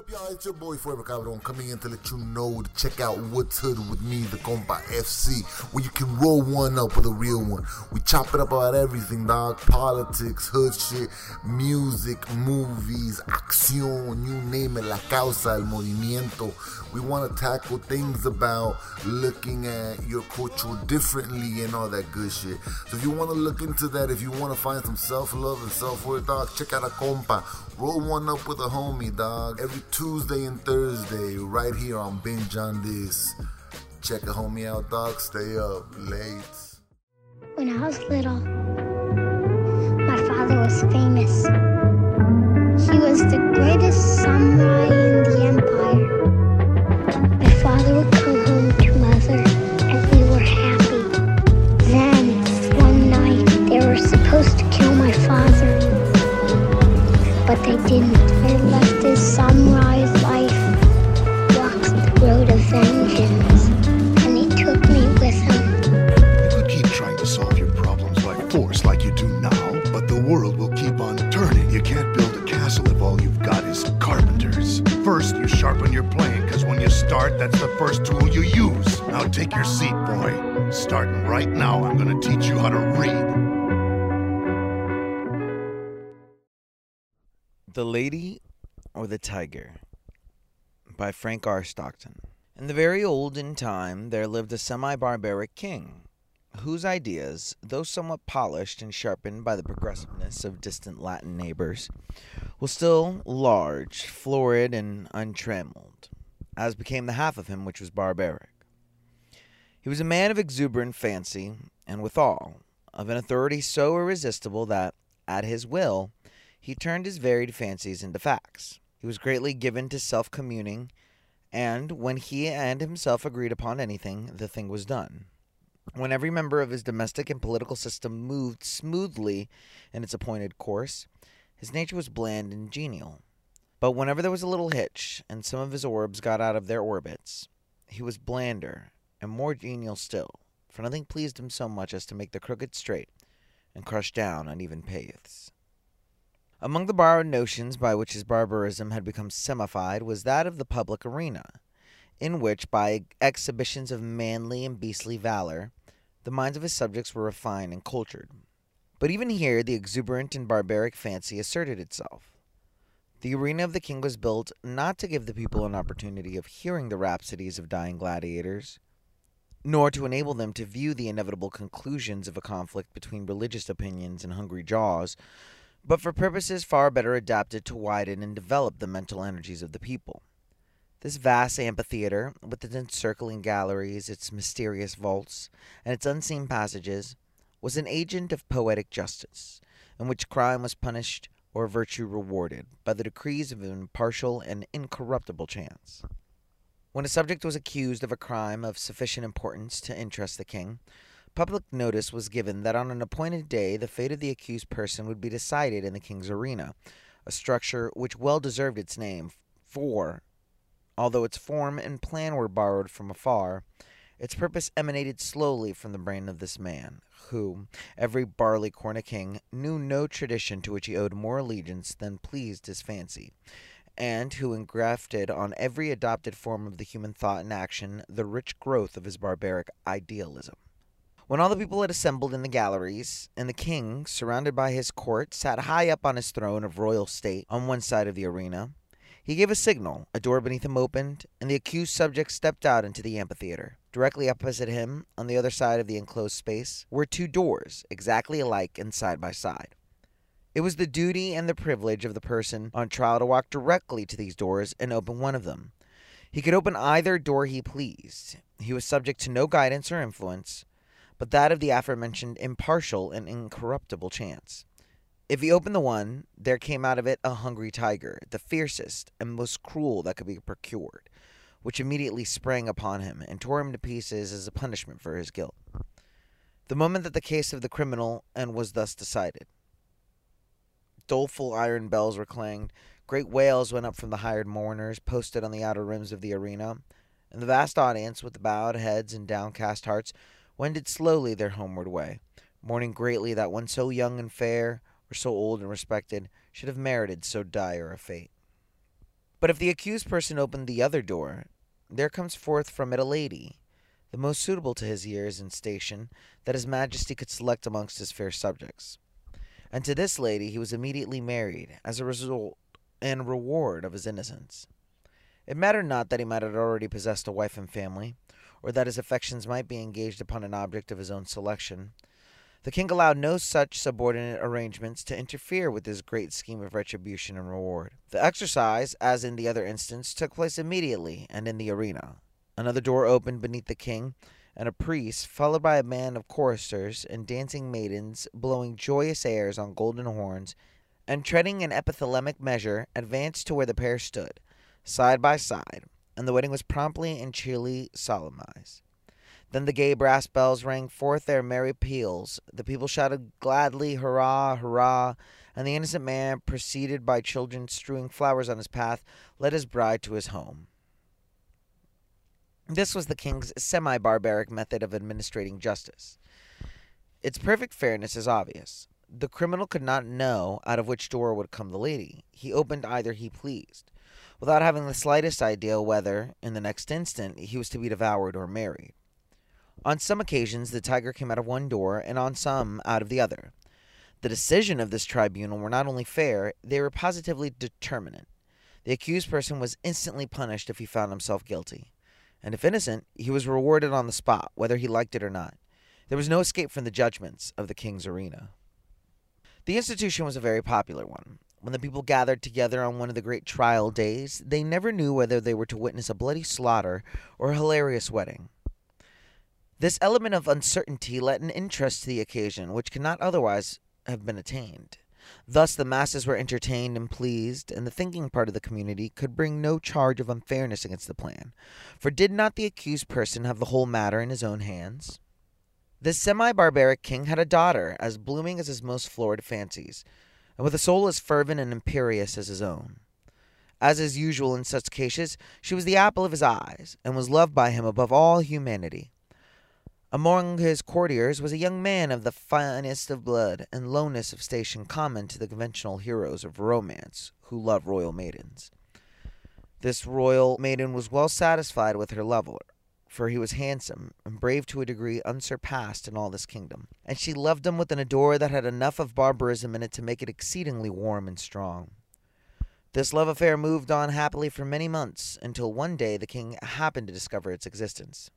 up, y'all? It's your boy Forever Cabron coming in to let you know to check out What's Hood with me, the Compa FC, where you can roll one up with a real one. We chop it up about everything, dog. Politics, hood shit, music, movies, acción, you name it, la causa, el movimiento. We want to tackle things about looking at your culture differently and all that good shit. So if you want to look into that, if you want to find some self-love and self-worth, dog, check out a compa. Roll one up with a homie, dog. Every Tuesday and Thursday, right here on Binge on This. Check a homie out, dog. Stay up late. When I was little, my father was famous. He was the greatest samurai in the empire. My father would come home to mother, and we were happy. Then, one night, they were supposed to kill my father. But they didn't. They Tiger by Frank R. Stockton. In the very olden time, there lived a semi barbaric king, whose ideas, though somewhat polished and sharpened by the progressiveness of distant Latin neighbors, were still large, florid, and untrammeled, as became the half of him which was barbaric. He was a man of exuberant fancy, and withal, of an authority so irresistible that, at his will, he turned his varied fancies into facts. He was greatly given to self communing, and when he and himself agreed upon anything, the thing was done. When every member of his domestic and political system moved smoothly in its appointed course, his nature was bland and genial. But whenever there was a little hitch, and some of his orbs got out of their orbits, he was blander and more genial still, for nothing pleased him so much as to make the crooked straight and crush down uneven paths. Among the borrowed notions by which his barbarism had become semified was that of the public arena, in which, by exhibitions of manly and beastly valor, the minds of his subjects were refined and cultured. But even here the exuberant and barbaric fancy asserted itself. The arena of the king was built not to give the people an opportunity of hearing the rhapsodies of dying gladiators, nor to enable them to view the inevitable conclusions of a conflict between religious opinions and hungry jaws, but for purposes far better adapted to widen and develop the mental energies of the people. This vast amphitheater, with its encircling galleries, its mysterious vaults, and its unseen passages, was an agent of poetic justice, in which crime was punished or virtue rewarded by the decrees of an impartial and incorruptible chance. When a subject was accused of a crime of sufficient importance to interest the king, Public notice was given that on an appointed day the fate of the accused person would be decided in the king's arena, a structure which well deserved its name, for, although its form and plan were borrowed from afar, its purpose emanated slowly from the brain of this man, who, every barley corn a king, knew no tradition to which he owed more allegiance than pleased his fancy, and who engrafted on every adopted form of the human thought and action the rich growth of his barbaric idealism. When all the people had assembled in the galleries, and the king, surrounded by his court, sat high up on his throne of royal state on one side of the arena, he gave a signal, a door beneath him opened, and the accused subject stepped out into the amphitheater. Directly opposite him, on the other side of the enclosed space, were two doors, exactly alike and side by side. It was the duty and the privilege of the person on trial to walk directly to these doors and open one of them. He could open either door he pleased. He was subject to no guidance or influence, but that of the aforementioned impartial and incorruptible chance. If he opened the one, there came out of it a hungry tiger, the fiercest and most cruel that could be procured, which immediately sprang upon him and tore him to pieces as a punishment for his guilt. The moment that the case of the criminal and was thus decided, doleful iron bells were clanged, great wails went up from the hired mourners posted on the outer rims of the arena, and the vast audience, with bowed heads and downcast hearts, wended slowly their homeward way, mourning greatly that one so young and fair, or so old and respected, should have merited so dire a fate. But if the accused person opened the other door, there comes forth from it a lady, the most suitable to his years and station that his majesty could select amongst his fair subjects. And to this lady he was immediately married, as a result and reward of his innocence. It mattered not that he might have already possessed a wife and family, or that his affections might be engaged upon an object of his own selection. The king allowed no such subordinate arrangements to interfere with his great scheme of retribution and reward. The exercise, as in the other instance, took place immediately and in the arena. Another door opened beneath the king, and a priest, followed by a band of choristers and dancing maidens, blowing joyous airs on golden horns, and treading an epithalamic measure, advanced to where the pair stood, side by side, and the wedding was promptly and cheerily solemnized. Then the gay brass bells rang forth their merry peals. The people shouted gladly, Hurrah, hurrah! And the innocent man, preceded by children strewing flowers on his path, led his bride to his home. This was the king's semi barbaric method of administrating justice. Its perfect fairness is obvious. The criminal could not know out of which door would come the lady. He opened either he pleased, without having the slightest idea whether, in the next instant, he was to be devoured or married. On some occasions, the tiger came out of one door, and on some out of the other. The decision of this tribunal were not only fair, they were positively determinate. The accused person was instantly punished if he found himself guilty, and if innocent, he was rewarded on the spot, whether he liked it or not. There was no escape from the judgments of the king's arena. The institution was a very popular one. When the people gathered together on one of the great trial days, they never knew whether they were to witness a bloody slaughter or a hilarious wedding. This element of uncertainty lent an interest to the occasion which could not otherwise have been attained. Thus the masses were entertained and pleased, and the thinking part of the community could bring no charge of unfairness against the plan. For did not the accused person have the whole matter in his own hands? This semi barbaric king had a daughter as blooming as his most florid fancies, and with a soul as fervent and imperious as his own. As is usual in such cases, she was the apple of his eyes, and was loved by him above all humanity. Among his courtiers was a young man of the finest of blood and lowness of station common to the conventional heroes of romance who love royal maidens. This royal maiden was well satisfied with her lover, for he was handsome and brave to a degree unsurpassed in all this kingdom, and she loved him with an adore that had enough of barbarism in it to make it exceedingly warm and strong. This love affair moved on happily for many months, until one day the king happened to discover its existence.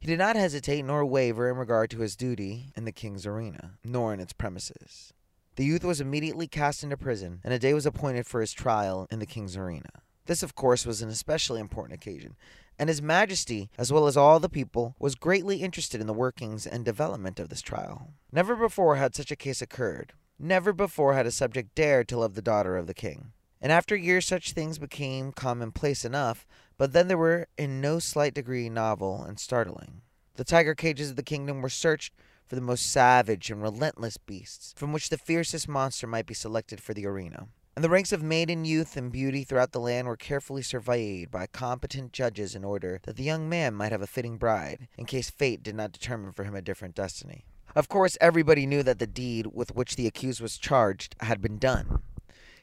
He did not hesitate nor waver in regard to his duty in the king's arena, nor in its premises. The youth was immediately cast into prison, and a day was appointed for his trial in the king's arena. This, of course, was an especially important occasion, and His Majesty, as well as all the people, was greatly interested in the workings and development of this trial. Never before had such a case occurred. Never before had a subject dared to love the daughter of the king. And after years, such things became commonplace enough, but then they were in no slight degree novel and startling. The tiger cages of the kingdom were searched for the most savage and relentless beasts, from which the fiercest monster might be selected for the arena. And the ranks of maiden youth and beauty throughout the land were carefully surveyed by competent judges in order that the young man might have a fitting bride, in case fate did not determine for him a different destiny. Of course, everybody knew that the deed with which the accused was charged had been done.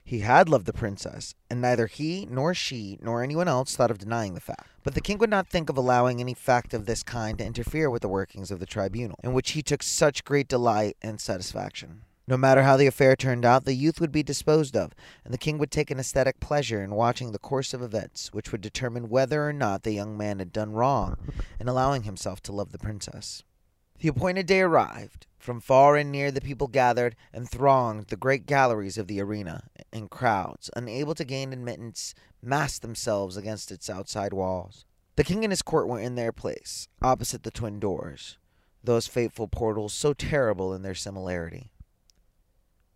He had loved the princess, and neither he nor she nor anyone else thought of denying the fact. But the king would not think of allowing any fact of this kind to interfere with the workings of the tribunal, in which he took such great delight and satisfaction. No matter how the affair turned out, the youth would be disposed of, and the king would take an aesthetic pleasure in watching the course of events, which would determine whether or not the young man had done wrong in allowing himself to love the princess. The appointed day arrived. From far and near the people gathered and thronged the great galleries of the arena, and crowds, unable to gain admittance, massed themselves against its outside walls. The king and his court were in their place, opposite the twin doors, those fateful portals so terrible in their similarity.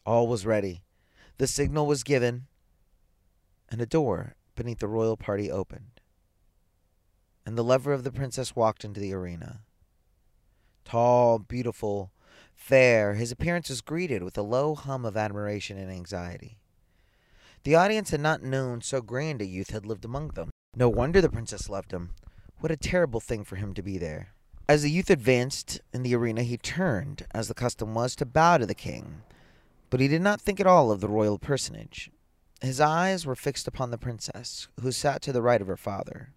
All was ready. The signal was given, and a door beneath the royal party opened, and the lover of the princess walked into the arena. Tall, beautiful, fair, his appearance was greeted with a low hum of admiration and anxiety. The audience had not known so grand a youth had lived among them. No wonder the princess loved him. What a terrible thing for him to be there. As the youth advanced in the arena, he turned, as the custom was, to bow to the king, but he did not think at all of the royal personage. His eyes were fixed upon the princess, who sat to the right of her father.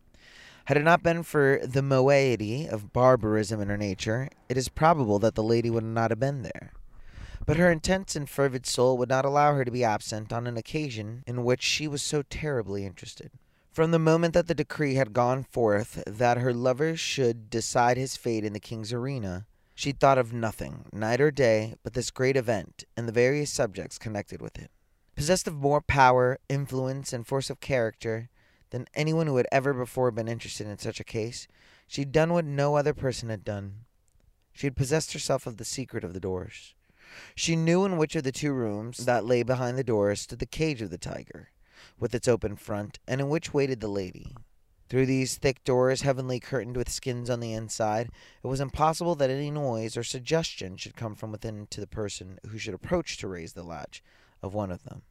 Had it not been for the moiety of barbarism in her nature, it is probable that the lady would not have been there. But her intense and fervid soul would not allow her to be absent on an occasion in which she was so terribly interested. From the moment that the decree had gone forth that her lover should decide his fate in the king's arena, she thought of nothing, night or day, but this great event and the various subjects connected with it. Possessed of more power, influence, and force of character than anyone who had ever before been interested in such a case, she had done what no other person had done. She had possessed herself of the secret of the doors. She knew in which of the two rooms that lay behind the doors stood the cage of the tiger, with its open front, and in which waited the lady. Through these thick doors, heavily curtained with skins on the inside, it was impossible that any noise or suggestion should come from within to the person who should approach to raise the latch of one of them.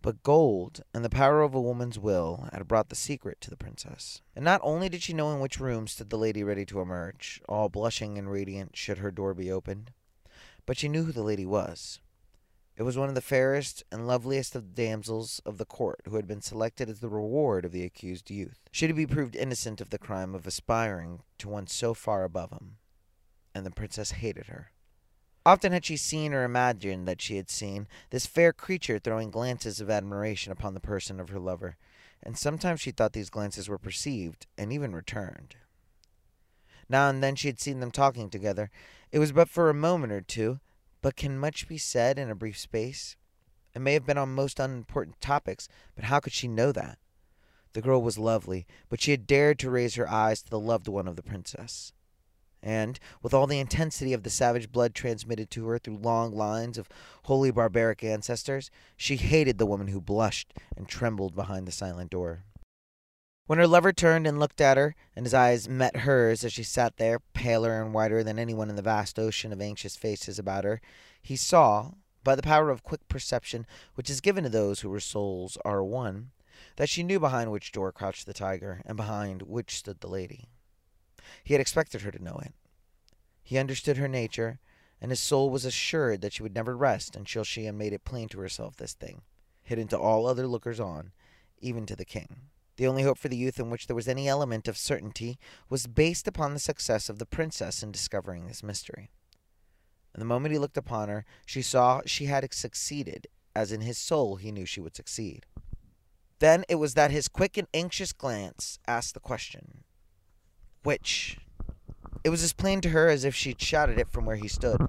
But gold and the power of a woman's will had brought the secret to the princess. And not only did she know in which room stood the lady ready to emerge, all blushing and radiant should her door be opened, but she knew who the lady was. It was one of the fairest and loveliest of the damsels of the court who had been selected as the reward of the accused youth, should he be proved innocent of the crime of aspiring to one so far above him. And the princess hated her. Often had she seen or imagined that she had seen this fair creature throwing glances of admiration upon the person of her lover, and sometimes she thought these glances were perceived and even returned. Now and then she had seen them talking together. It was but for a moment or two, but can much be said in a brief space? It may have been on most unimportant topics, but how could she know that? The girl was lovely, but she had dared to raise her eyes to the loved one of the princess. And, with all the intensity of the savage blood transmitted to her through long lines of wholly barbaric ancestors, she hated the woman who blushed and trembled behind the silent door. When her lover turned and looked at her, and his eyes met hers as she sat there, paler and whiter than anyone in the vast ocean of anxious faces about her, he saw, by the power of quick perception which is given to those whose souls are one, that she knew behind which door crouched the tiger, and behind which stood the lady. He had expected her to know it. He understood her nature, and his soul was assured that she would never rest until she had made it plain to herself this thing, hidden to all other lookers on, even to the king. The only hope for the youth in which there was any element of certainty was based upon the success of the princess in discovering this mystery. And the moment he looked upon her, she saw she had succeeded, as in his soul he knew she would succeed. Then it was that his quick and anxious glance asked the question Which? It was as plain to her as if she'd shouted it from where he stood.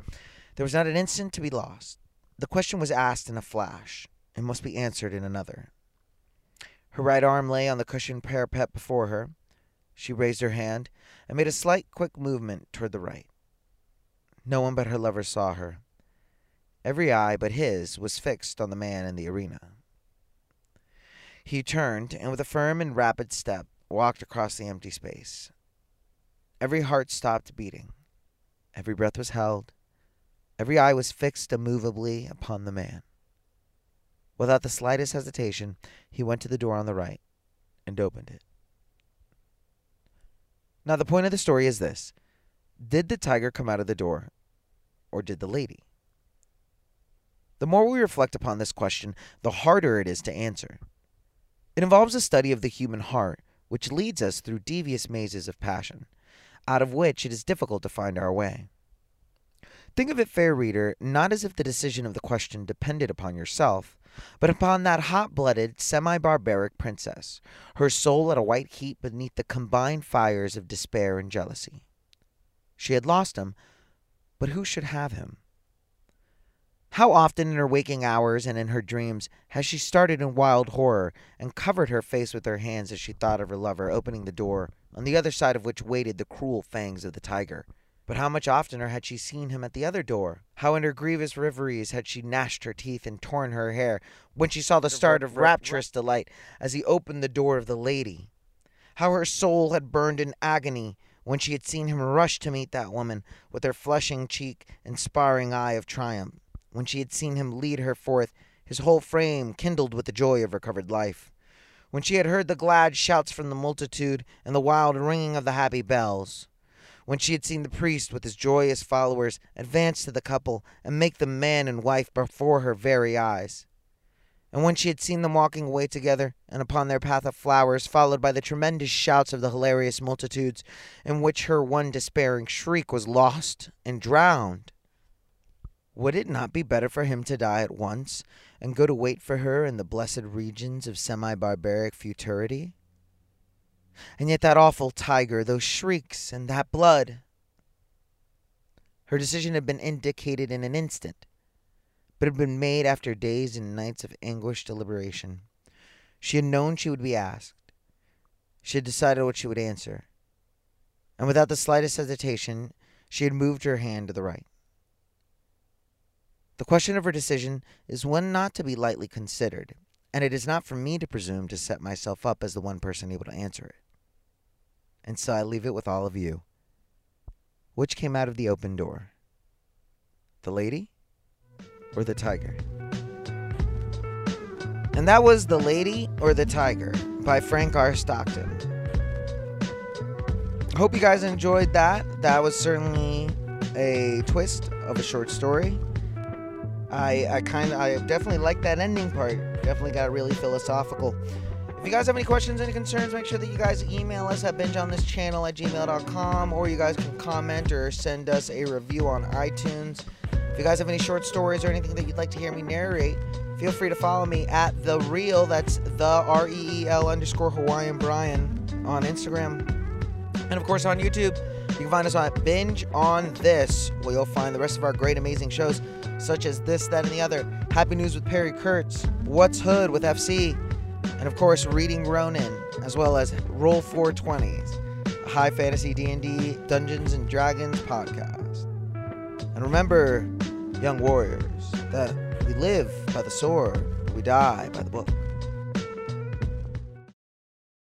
There was not an instant to be lost. The question was asked in a flash, and must be answered in another. Her right arm lay on the cushioned parapet before her. She raised her hand and made a slight, quick movement toward the right. No one but her lover saw her. Every eye but his was fixed on the man in the arena. He turned and, with a firm and rapid step, walked across the empty space. Every heart stopped beating. Every breath was held. Every eye was fixed immovably upon the man. Without the slightest hesitation, he went to the door on the right and opened it. Now, the point of the story is this Did the tiger come out of the door, or did the lady? The more we reflect upon this question, the harder it is to answer. It involves a study of the human heart, which leads us through devious mazes of passion, out of which it is difficult to find our way. Think of it, fair reader, not as if the decision of the question depended upon yourself, but upon that hot blooded, semi barbaric princess, her soul at a white heat beneath the combined fires of despair and jealousy. She had lost him, but who should have him? How often in her waking hours and in her dreams has she started in wild horror and covered her face with her hands as she thought of her lover opening the door, on the other side of which waited the cruel fangs of the tiger? But how much oftener had she seen him at the other door? How in her grievous reveries had she gnashed her teeth and torn her hair when she saw the start of rapturous delight as he opened the door of the lady? How her soul had burned in agony when she had seen him rush to meet that woman with her flushing cheek and sparring eye of triumph, when she had seen him lead her forth, his whole frame kindled with the joy of recovered life, when she had heard the glad shouts from the multitude and the wild ringing of the happy bells when she had seen the priest with his joyous followers advance to the couple and make them man and wife before her very eyes. And when she had seen them walking away together, and upon their path of flowers, followed by the tremendous shouts of the hilarious multitudes, in which her one despairing shriek was lost and drowned, would it not be better for him to die at once, and go to wait for her in the blessed regions of semi barbaric futurity? And yet that awful tiger, those shrieks, and that blood. Her decision had been indicated in an instant but had been made after days and nights of anguished deliberation. She had known she would be asked. She had decided what she would answer. And without the slightest hesitation, she had moved her hand to the right. The question of her decision is one not to be lightly considered, and it is not for me to presume to set myself up as the one person able to answer it. And so I leave it with all of you. Which came out of the open door? The lady? or the tiger? And that was The Lady or the Tiger by Frank R. Stockton. Hope you guys enjoyed that. That was certainly a twist of a short story. I I kind of I definitely like that ending part. Definitely got really philosophical. If you guys have any questions, any concerns, make sure that you guys email us at bingeonthischannel at gmail.com or you guys can comment or send us a review on iTunes. If you guys have any short stories or anything that you'd like to hear me narrate, feel free to follow me at the real. That's the R E E L underscore Hawaiian Brian on Instagram, and of course on YouTube. You can find us on Binge on This, where you'll find the rest of our great, amazing shows, such as This, That, and the Other, Happy News with Perry Kurtz, What's Hood with FC, and of course Reading Ronin, as well as Roll 420s, a high fantasy D&D Dungeons and Dragons podcast. And remember, young warriors, that we live by the sword, we die by the book.